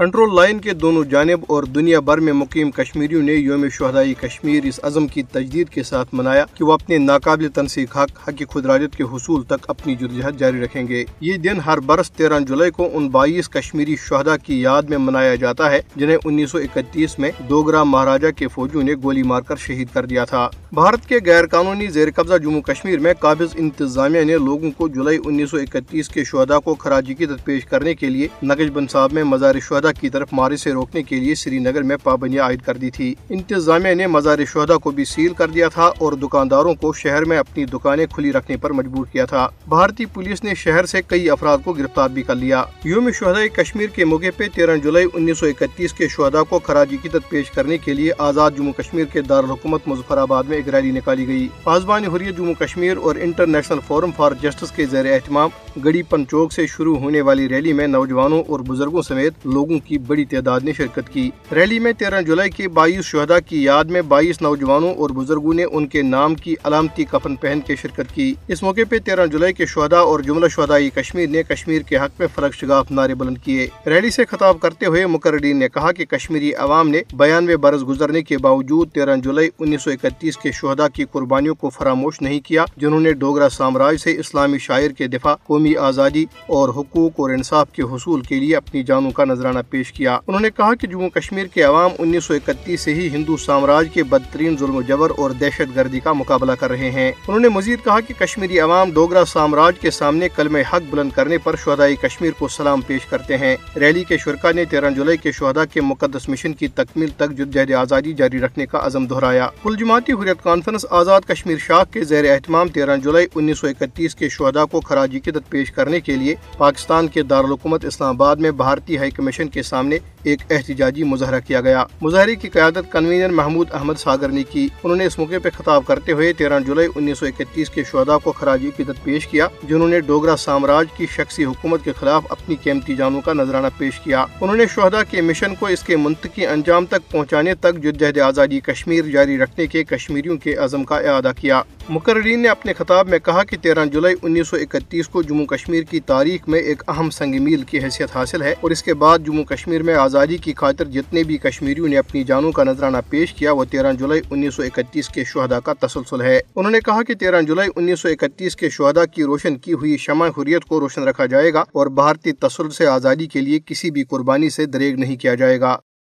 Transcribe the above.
Control line کے دونوں جانب اور دنیا بھر میں مقیم کشمیریوں نے یوم شہدائی کشمیر اس عزم کی تجدید کے ساتھ منایا کہ وہ اپنے ناقابل تنسیق حق حق خدراجت کے حصول تک اپنی جدوجہد جاری رکھیں گے۔ یہ دن ہر برس تیرہ جولائی کو ان بائیس کشمیری شہدا کی یاد میں منایا جاتا ہے، جنہیں انیس سو اکتیس میں دوگرا مہاراجا کے فوجیوں نے گولی مار کر شہید کر دیا تھا۔ بھارت کے غیر قانونی زیر قبضہ جموں کشمیر میں قابض انتظامیہ نے لوگوں کو جولائی انیس سو اکتیس کے شہدا کو خراجی کی پیش کرنے کے لیے نگش بن صاحب میں مزار شہدا کی طرف مارے سے روکنے کے لیے سری نگر میں پابندیاں عائد کر دی تھی۔ انتظامیہ نے مزار شہدا کو بھی سیل کر دیا تھا اور دکانداروں کو شہر میں اپنی دکانیں کھلی رکھنے پر مجبور کیا تھا۔ بھارتی پولیس نے شہر سے کئی افراد کو گرفتار بھی کر لیا۔ یوم شہدا کشمیر کے موقع پہ تیرہ جولائی انیس سو اکتیس کے شہدا کو خراجی کی پیش کرنے کے لیے آزاد جموں کشمیر کے دارالحکومت مظفر آباد میں ایک ریلی نکالی گئی۔ پاسبان حریت جموں کشمیر اور انٹرنیشنل فورم فار جسٹس کے زیر اہتمام گڑی پنچوک سے شروع ہونے والی ریلی میں نوجوانوں اور بزرگوں سمیت لوگوں کی بڑی تعداد نے شرکت کی۔ ریلی میں تیرہ جولائی کے بائیس شہدا کی یاد میں بائیس نوجوانوں اور بزرگوں نے ان کے نام کی علامتی کفن پہن کے شرکت کی۔ اس موقع پہ تیرہ جولائی کے شہدا اور جملہ شہدائی کشمیر نے کشمیر کے حق میں فرق شگاف نعرے بلند کیے۔ ریلی سے خطاب کرتے ہوئے مقررین نے کہا کہ کشمیری عوام نے بیانوے برس گزرنے کے باوجود تیرہ جولائی انیس سو اکتیس کے شہدا کی قربانیوں کو فراموش نہیں کیا، جنہوں نے ڈوگرا سامراج سے اسلامی شاعر کے دفاع، قومی آزادی اور حقوق اور انصاف کے حصول کے لیے اپنی جانوں کا نذرانہ پیش کیا۔ انہوں نے کہا کہ جموں کشمیر کے عوام انیس سو اکتیس سے ہی ہندو سامراج کے بدترین ظلم و جبر اور دہشت گردی کا مقابلہ کر رہے ہیں۔ انہوں نے مزید کہا کہ کشمیری عوام ڈوگرا سامراج کے سامنے کلم حق بلند کرنے پر شہدائی کشمیر کو سلام پیش کرتے ہیں۔ ریلی کے شرکا نے تیرہ جولائی کے شہدا کے مقدس مشن کی تکمیل تک جدجہد آزادی جاری رکھنے کا عزم دہرایا۔ کل جماعتی حریت کانفرنس آزاد کشمیر شاخ کے زیر اہتمام تیرہ جولائی انیس سو اکتیس کے شہدا کو خراجی قدت پیش کرنے کے لیے پاکستان کے دارالحکومت اسلام آباد میں بھارتی ہائی کمیشن کے سامنے ایک احتجاجی مظاہرہ کیا گیا۔ مظاہرے کی قیادت کنوینر محمود احمد ساگر نے کی، انہوں نے اس موقع پہ خطاب کرتے ہوئے تیرہ جولائی انیس سو اکتیس کے شہدا کو خراجی قدت پیش کیا، جنہوں نے ڈوگرا سامراج کی شخصی حکومت کے خلاف اپنی قیمتی جانوں کا نذرانہ پیش کیا۔ انہوں نے شہدا کے مشن کو اس کے منطقی انجام تک پہنچانے تک جدجہد آزادی کشمیر جاری رکھنے کے کشمیریوں کے عزم کا اعادہ کیا۔ مقررین نے اپنے خطاب میں کہا کہ تیرہ جولائی انیس سو اکتیس کو جموں کشمیر کی تاریخ میں ایک اہم سنگ میل کی حیثیت حاصل ہے اور اس کے بعد جموں جموں کشمیر میں آزادی کی خاطر جتنے بھی کشمیریوں نے اپنی جانوں کا نذرانہ پیش کیا، وہ تیرہ جولائی انیس سو اکتیس کے شہدا کا تسلسل ہے۔ انہوں نے کہا کہ تیرہ جولائی انیس سو اکتیس کے شہدا کی روشن کی ہوئی شمع حریت کو روشن رکھا جائے گا اور بھارتی تسلسل سے آزادی کے لیے کسی بھی قربانی سے دریگ نہیں کیا جائے گا۔